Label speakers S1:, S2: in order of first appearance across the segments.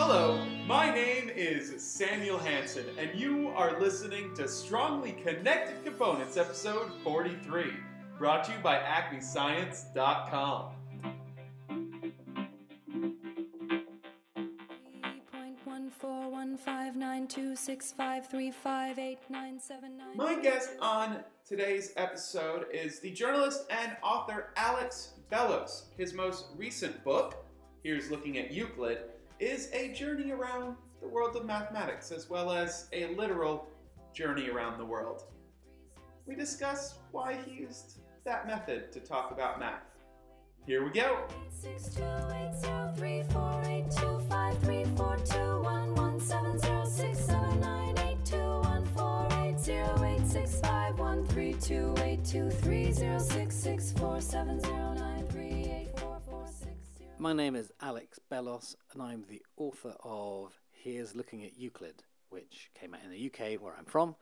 S1: Hello, my name is Samuel Hansen, and you are listening to Strongly Connected Components, episode 43, brought to you by AcmeScience.com. My guest on today's episode is the journalist and author Alex Bellos. His most recent book, Here's Looking at Euclid, is a journey around the world of mathematics as well as a literal journey around the world. We discuss why he used that method to talk about math. Here we go.
S2: My name is Alex Bellos, and I'm the author of Here's Looking at Euclid, which came out in the UK, where I'm from,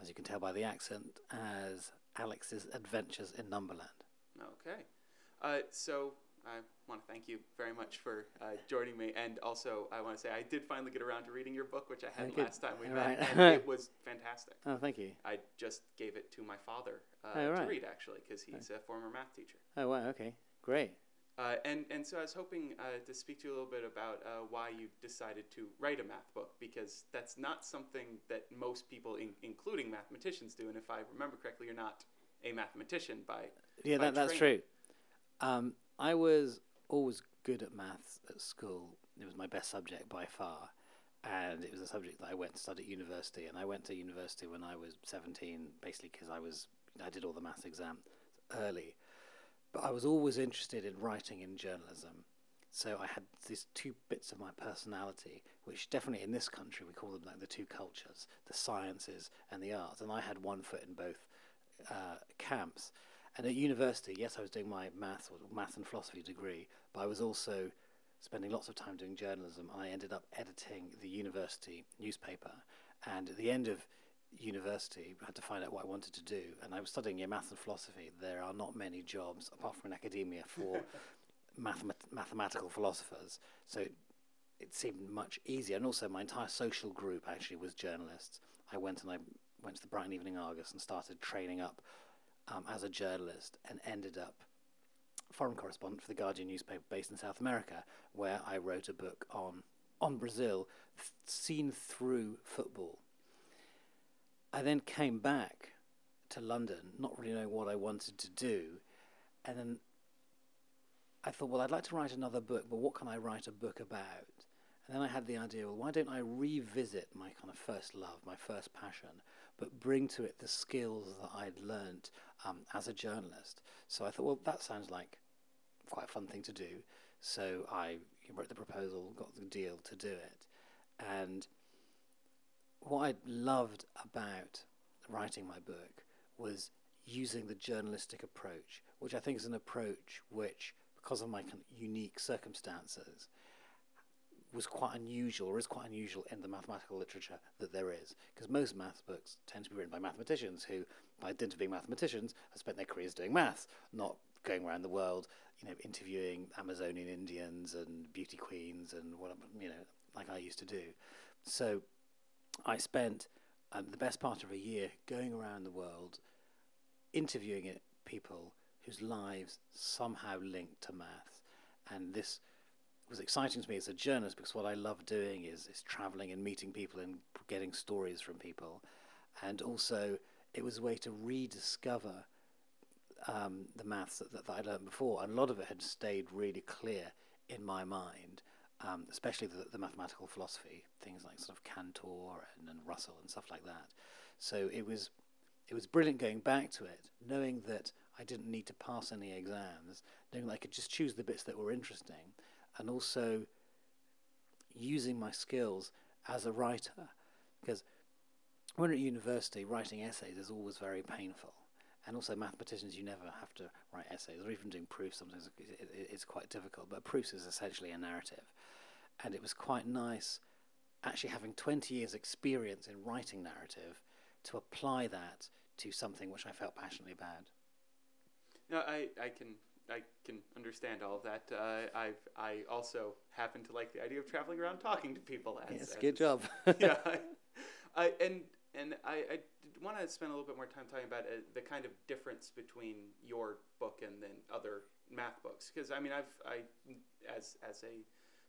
S2: as you can tell by the accent, as Alex's Adventures in Numberland.
S1: Okay. Uh, so I want to thank you very much for uh, joining me, and also I want to say I did finally get around to reading your book, which I hadn't last time we met,
S2: right.
S1: and it was fantastic.
S2: Oh, thank you.
S1: I just gave it to my father uh,
S2: Oh,
S1: to read actually, because he's a former math teacher.
S2: Oh, wow, okay. Great.
S1: Uh, and, and so I was hoping uh, to speak to you a little bit about uh, why you decided to write a math book, because that's not something that most people, in, including mathematicians, do. And if I remember correctly, you're not a mathematician by
S2: Yeah,
S1: by
S2: that, that's true. Um, I was always good at maths at school. It was my best subject by far. And it was a subject that I went to study at university. And I went to university when I was 17, basically because I was I did all the maths exam early. But I was always interested in writing in journalism. So I had these two bits of my personality, which definitely in this country we call them like the two cultures, the sciences and the arts. And I had one foot in both uh, camps. And at university, yes, I was doing my maths or maths and philosophy degree, but I was also spending lots of time doing journalism. I ended up editing the university newspaper. And at the end of university, I had to find out what I wanted to do. And I was studying yeah, maths and philosophy. There are not many jobs, apart from in academia, for mathemat- mathematical philosophers. So it, it seemed much easier. And also, my entire social group actually was journalists. I went and I went to the Brighton Evening Argus and started training up um, as a journalist and ended up foreign correspondent for the Guardian newspaper based in South America, where I wrote a book on on Brazil, th- seen through football. I then came back to London, not really knowing what I wanted to do, and then I thought, well, I'd like to write another book, but what can I write a book about? And then I had the idea, well, why don't I revisit my kind of first love, my first passion, but bring to it the skills that I'd learnt um, as a journalist? So I thought, well, that sounds like quite a fun thing to do. So I wrote the proposal, got the deal to do it. And what I loved about writing my book was using the journalistic approach, which I think is an approach which, because of my kind of unique circumstances, was quite unusual, or is quite unusual in the mathematical literature that there is. Because most math books tend to be written by mathematicians who, by dint of being mathematicians, have spent their careers doing maths, not going around the world, you know, interviewing Amazonian Indians and beauty queens and what you know, like I used to do. So I spent um, the best part of a year going around the world, interviewing it, people whose lives somehow linked to maths, and this was exciting to me as a journalist because what I love doing is is traveling and meeting people and getting stories from people, and also it was a way to rediscover um, the maths that, that, I learned before, and a lot of it had stayed really clear in my mind, um, especially the, the mathematical philosophy, things like sort of Cantor and, and Russell and stuff like that. So it was it was brilliant going back to it, knowing that I didn't need to pass any exams, knowing that I could just choose the bits that were interesting, and also using my skills as a writer, because when at university, writing essays is always very painful. And also, mathematicians, you never have to write essays, or even doing proofs. Sometimes it, it, it's quite difficult. But proofs is essentially a narrative, and it was quite nice, actually having twenty years' experience in writing narrative, to apply that to something which I felt passionately about.
S1: No, I, I can I can understand all of that. Uh, I I also happen to like the idea of traveling around talking to people.
S2: As, yes, as, good job.
S1: yeah, I, I, and and I, I want to spend a little bit more time talking about uh, the kind of difference between your book and then other math books because I mean I've I as as a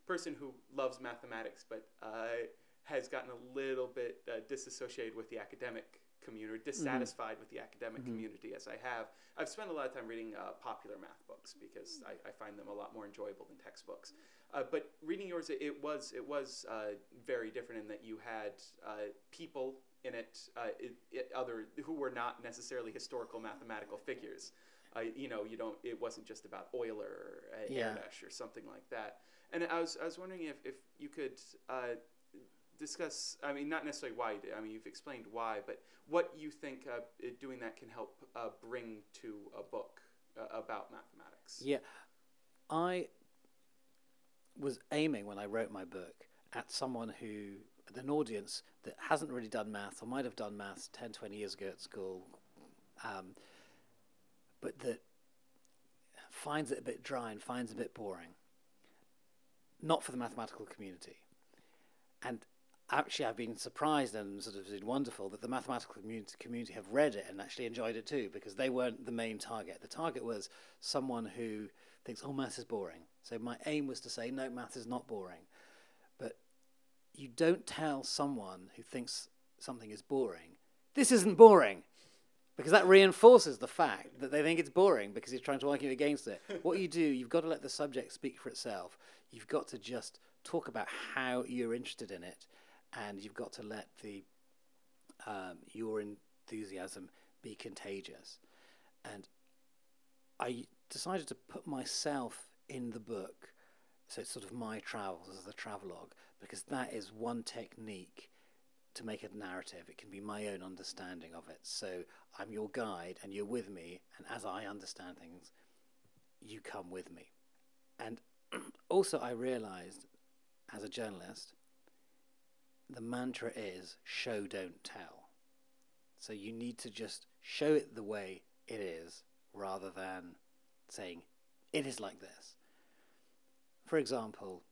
S1: person who loves mathematics but uh, has gotten a little bit uh, disassociated with the academic community, mm-hmm. dissatisfied mm-hmm. with the academic mm-hmm. community as I have. I've spent a lot of time reading uh, popular math books because I, I, find them a lot more enjoyable than textbooks. Uh, but reading yours, it, it was it was uh, very different in that you had uh, people in it, uh, it, it, other who were not necessarily historical mathematical figures. Uh, you know, you don't. It wasn't just about Euler or yeah. Erdős or something like that. And I was I was wondering if if you could discuss. I mean, not necessarily why. I mean, you've explained why, but what you think uh, doing that can help uh, bring to a book uh, about mathematics.
S2: Yeah, I was aiming when I wrote my book at someone who, an audience that hasn't really done maths or might have done maths 10, 20 years ago at school, um, but that finds it a bit dry and finds it a bit boring. Not for the mathematical community. And actually I've been surprised and sort of been wonderful that the mathematical community, community have read it and actually enjoyed it too because they weren't the main target. The target was someone who thinks, oh, maths is boring. So my aim was to say, no, maths is not boring. But you don't tell someone who thinks something is boring, this isn't boring. Because that reinforces the fact that they think it's boring because you're trying to argue against it. what you do, you've got to let the subject speak for itself. You've got to just talk about how you're interested in it and you've got to let the um, your enthusiasm be contagious. And I decided to put myself in the book, so it's sort of my travels as the travelogue, because that is one technique to make a narrative. It can be my own understanding of it. So I'm your guide, and you're with me, and as I understand things, you come with me. And also, I realized as a journalist the mantra is show, don't tell. So you need to just show it the way it is rather than saying it is like this. For example,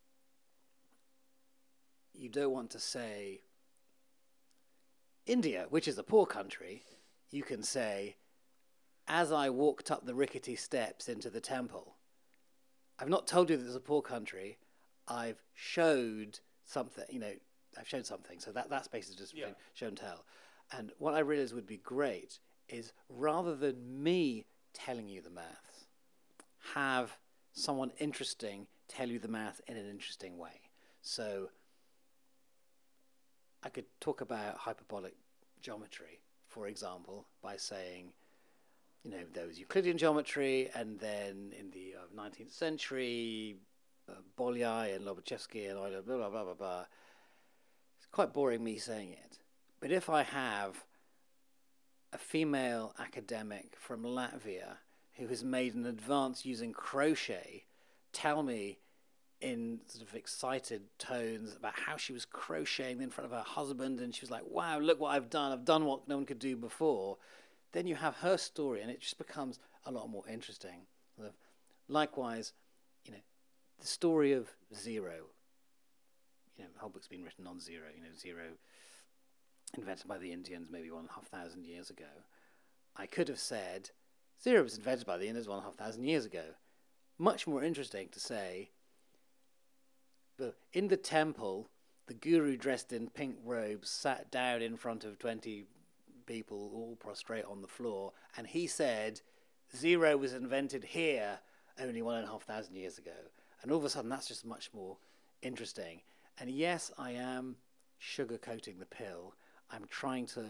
S2: you don't want to say India, which is a poor country, you can say, as I walked up the rickety steps into the temple, I've not told you that it's a poor country, I've showed something, you know, I've shown something. So that that's basically just yeah. show and tell. And what I realize would be great is rather than me telling you the maths, have someone interesting tell you the math in an interesting way. So I could talk about hyperbolic geometry, for example, by saying, you know, there was Euclidean geometry, and then in the uh, 19th century, uh, Bolyai and Lobachevsky and blah, blah, blah, blah, blah, It's quite boring me saying it, but if I have a female academic from Latvia who has made an advance using crochet tell me in sort of excited tones about how she was crocheting in front of her husband and she was like, wow, look what I've done. I've done what no one could do before. Then you have her story and it just becomes a lot more interesting. Likewise, you know, the story of zero you know, the whole book's been written on zero, you know, zero invented by the Indians maybe one and a half thousand years ago. I could have said zero was invented by the Indians one and a half thousand years ago. Much more interesting to say, but in the temple, the guru dressed in pink robes sat down in front of 20 people all prostrate on the floor, and he said, Zero was invented here only one and a half thousand years ago. And all of a sudden, that's just much more interesting. And yes, I am sugarcoating the pill. I'm trying to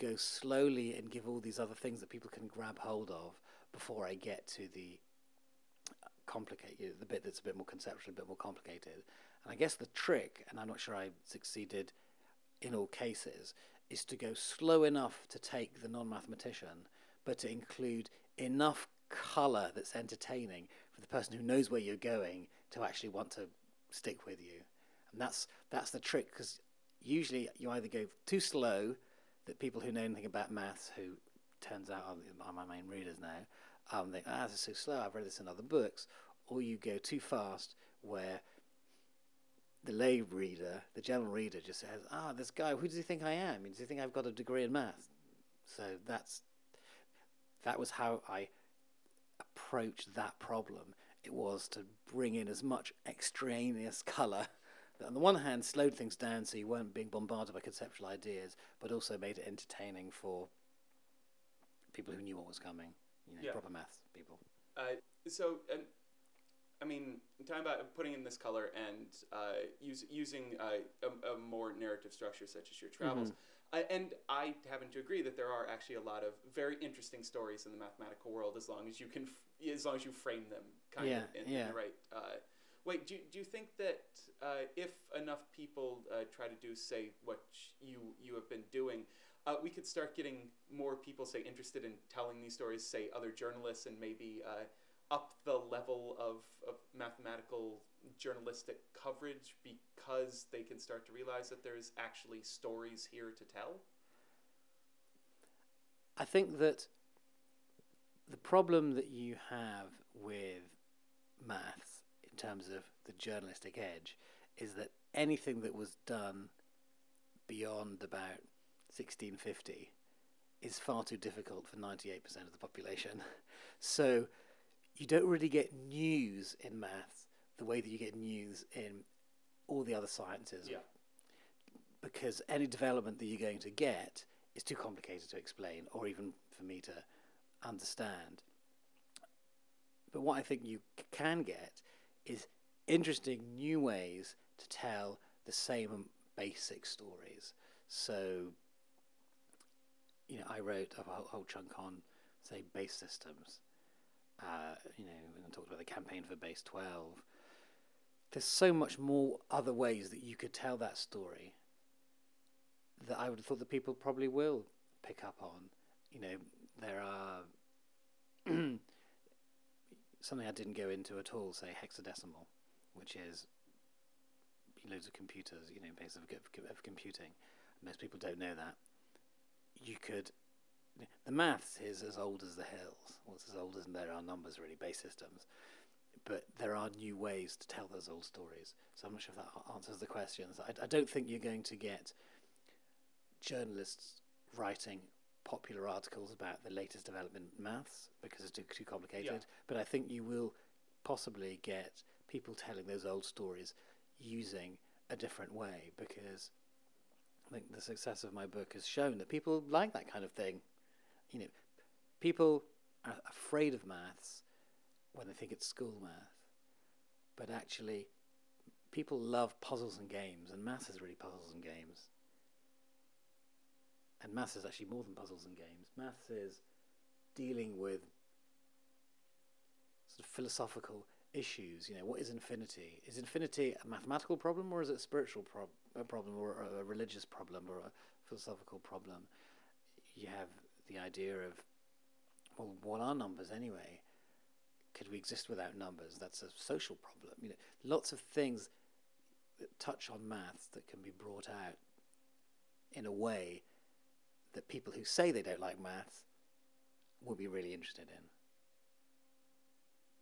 S2: go slowly and give all these other things that people can grab hold of before I get to the uh, complicated, the bit that's a bit more conceptual, a bit more complicated. And I guess the trick, and I'm not sure I succeeded in all cases, is to go slow enough to take the non-mathematician, but to include enough color that's entertaining for the person who knows where you're going to actually want to stick with you. And that's that's the trick because usually you either go too slow that people who know anything about maths, who turns out are, my main readers now, um, think, ah, this is so slow. I've read this in other books, or you go too fast, where the lay reader, the general reader, just says, "Ah, this guy. Who does he think I am? Does he think I've got a degree in math?" So that's that was how I approached that problem. It was to bring in as much extraneous that, on the one hand, slowed things down so you weren't being bombarded by conceptual ideas, but also made it entertaining for people who knew what was coming. You know,
S1: Yeah.
S2: proper maths people.
S1: Uh, so, and I mean, talking about putting in this color and uh, use, using uh, a, a more narrative structure such as your travels. Uh, and I happen to agree that there are actually a lot of very interesting stories in the mathematical world as long as you can, f- as long as you frame them kind
S2: Yeah,
S1: of in, in the right. Uh, wait, do, do you think that uh, if enough people uh, try to do, say, what you you have been doing, uh, we could start getting more people, say, interested in telling these stories, say, other journalists, and maybe uh, up the level of, of mathematical journalistic coverage because they can start to realize that there's actually stories here to tell?
S2: I think that the problem that you have with maths terms of the journalistic edge is that anything that was done beyond about 1650 is far too difficult for 98% of the population. So you don't really get news in maths the way that you get news in all the other sciences because any development that you're going to get is too complicated to explain or even for me to understand. But what I think you c- can get is interesting new ways to tell the same basic stories. So, you know, I wrote a whole, whole chunk on, say, base systems. Uh, you know, and I talked about the campaign for base 12. There's so much more other ways that you could tell that story that I would have thought that people probably will pick up on. You know, there are something I didn't go into at all, say hexadecimal, which is loads of computers, you know, base of, of, of computing. Most people don't know that. You could, the maths is as old as the hills. Well, it's as old as there are numbers, really, base systems. But there are new ways to tell those old stories. So I'm not sure if that answers the questions. I, I don't think you're going to get journalists writing popular articles about the latest development in maths because it's too, too complicated.
S1: Yeah.
S2: But I think you will possibly get people telling those old stories using a different way because I think the success of my book has shown that people like that kind of thing. You know, people are afraid of maths when they think it's school math, but actually, people love puzzles and games, and maths is really puzzles and games. And maths is actually more than puzzles and games. Maths is dealing with sort of philosophical issues. You know, what is infinity? Is infinity a mathematical problem, or is it a spiritual prob- a problem, or a religious problem, or a philosophical problem? You have the idea of, well, what are numbers anyway? Could we exist without numbers? That's a social problem. You know, lots of things that touch on maths that can be brought out in a way that people who say they don't like maths will be really interested in.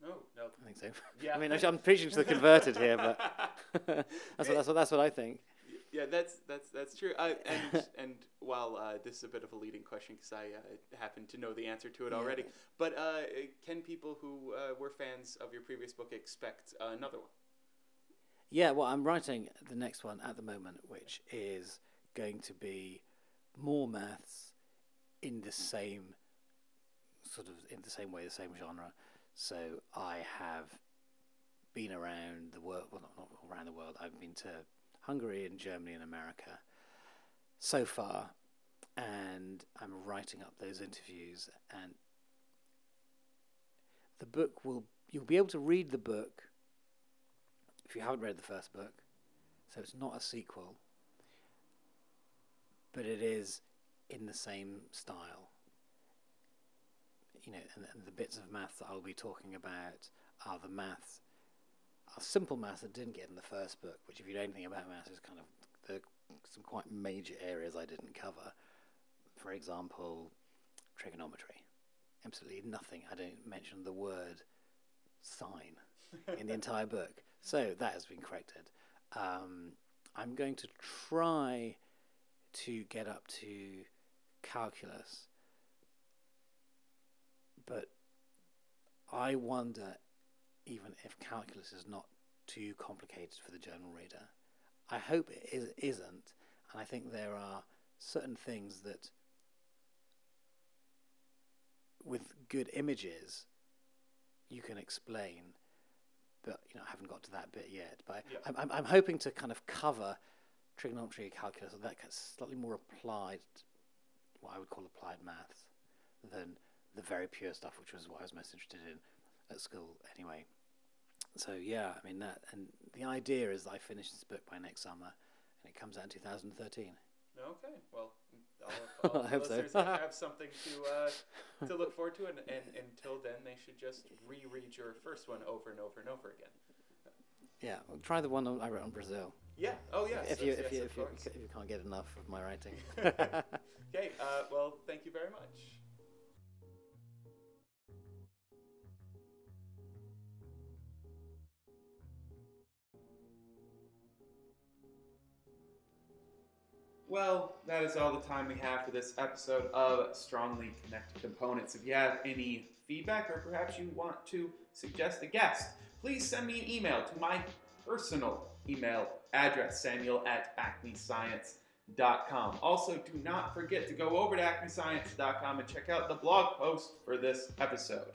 S1: No, no.
S2: I think so.
S1: Yeah.
S2: I mean, I'm preaching to the converted here, but that's, what, that's, what, that's what I think.
S1: Yeah, that's that's that's true. Uh, and and while uh, this is a bit of a leading question because I uh, happen to know the answer to it
S2: Yeah.
S1: already, but uh, can people who uh, were fans of your previous book expect uh, another one?
S2: Yeah, well, I'm writing the next one at the moment, which is going to be more maths in the same sort of in the same way, the same genre. So I have been around the world, well, not, not around the world. I've been to Hungary and Germany and America so far, and I'm writing up those interviews. And the book will you'll be able to read the book if you haven't read the first book. So it's not a sequel, but it is in the same style. You know, and, and the bits of maths that I'll be talking about are the maths, are simple maths that didn't get in the first book, which, if you know anything about maths, is kind of the, some quite major areas I didn't cover. For example, trigonometry. absolutely nothing. I don't mention the word sine in the entire book. So that has been corrected. Um, I'm going to try to get up to calculus, but I wonder even if calculus is not too complicated for the general reader. I hope it is, isn't, and I think there are certain things that, with good images, you can explain. But you know, I haven't got to that bit yet. But
S3: Yeah.
S2: I'm, I'm, I'm hoping to kind of cover trigonometry, calculus, that kind of slightly more applied, what I would call applied maths, than the very pure stuff, which was what I was most interested in at school anyway. So yeah, I mean that, and the idea is I finish this book by next summer, and it comes out in 2013.
S3: Okay, well, all, all
S2: I hope so.
S3: listeners have have something to uh, to look forward to, and, and until then, they should just reread your first one over and over and over again.
S2: Yeah, well, try the one I wrote on Brazil.
S3: Yeah. Oh, yes.
S2: if you if you if you, if you can't get enough of my writing.
S3: Okay. Uh, well, thank you very much.
S1: Well, that is all the time we have for this episode of Strongly Connected Components. If you have any feedback or perhaps you want to suggest a guest, please send me an email to my personal email address, samuel at acmescience.com. Also, do not forget to go over to acmescience.com and check out the blog post for this episode.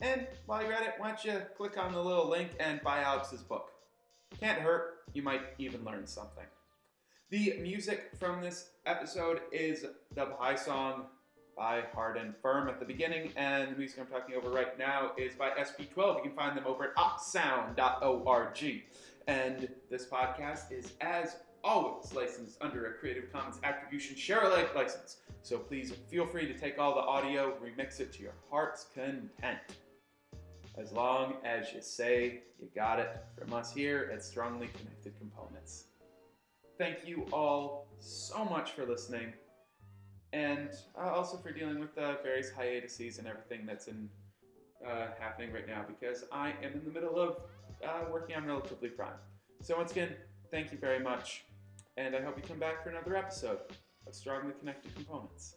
S1: And while you're at it, why don't you click on the little link and buy Alex's book? Can't hurt, you might even learn something. The music from this episode is the Baha'i song by Hard and Firm at the beginning, and the music I'm talking over right now is by SP12. You can find them over at opsound.org. And this podcast is, as always, licensed under a Creative Commons Attribution Share Alike license. So please feel free to take all the audio, remix it to your heart's content. As long as you say you got it from us here at Strongly Connected Components. Thank you all so much for listening, and uh, also for dealing with the various hiatuses and everything that's in uh, happening right now, because I am in the middle of uh, working on Relatively Prime. So once again, thank you very much, and I hope you come back for another episode of Strongly Connected Components.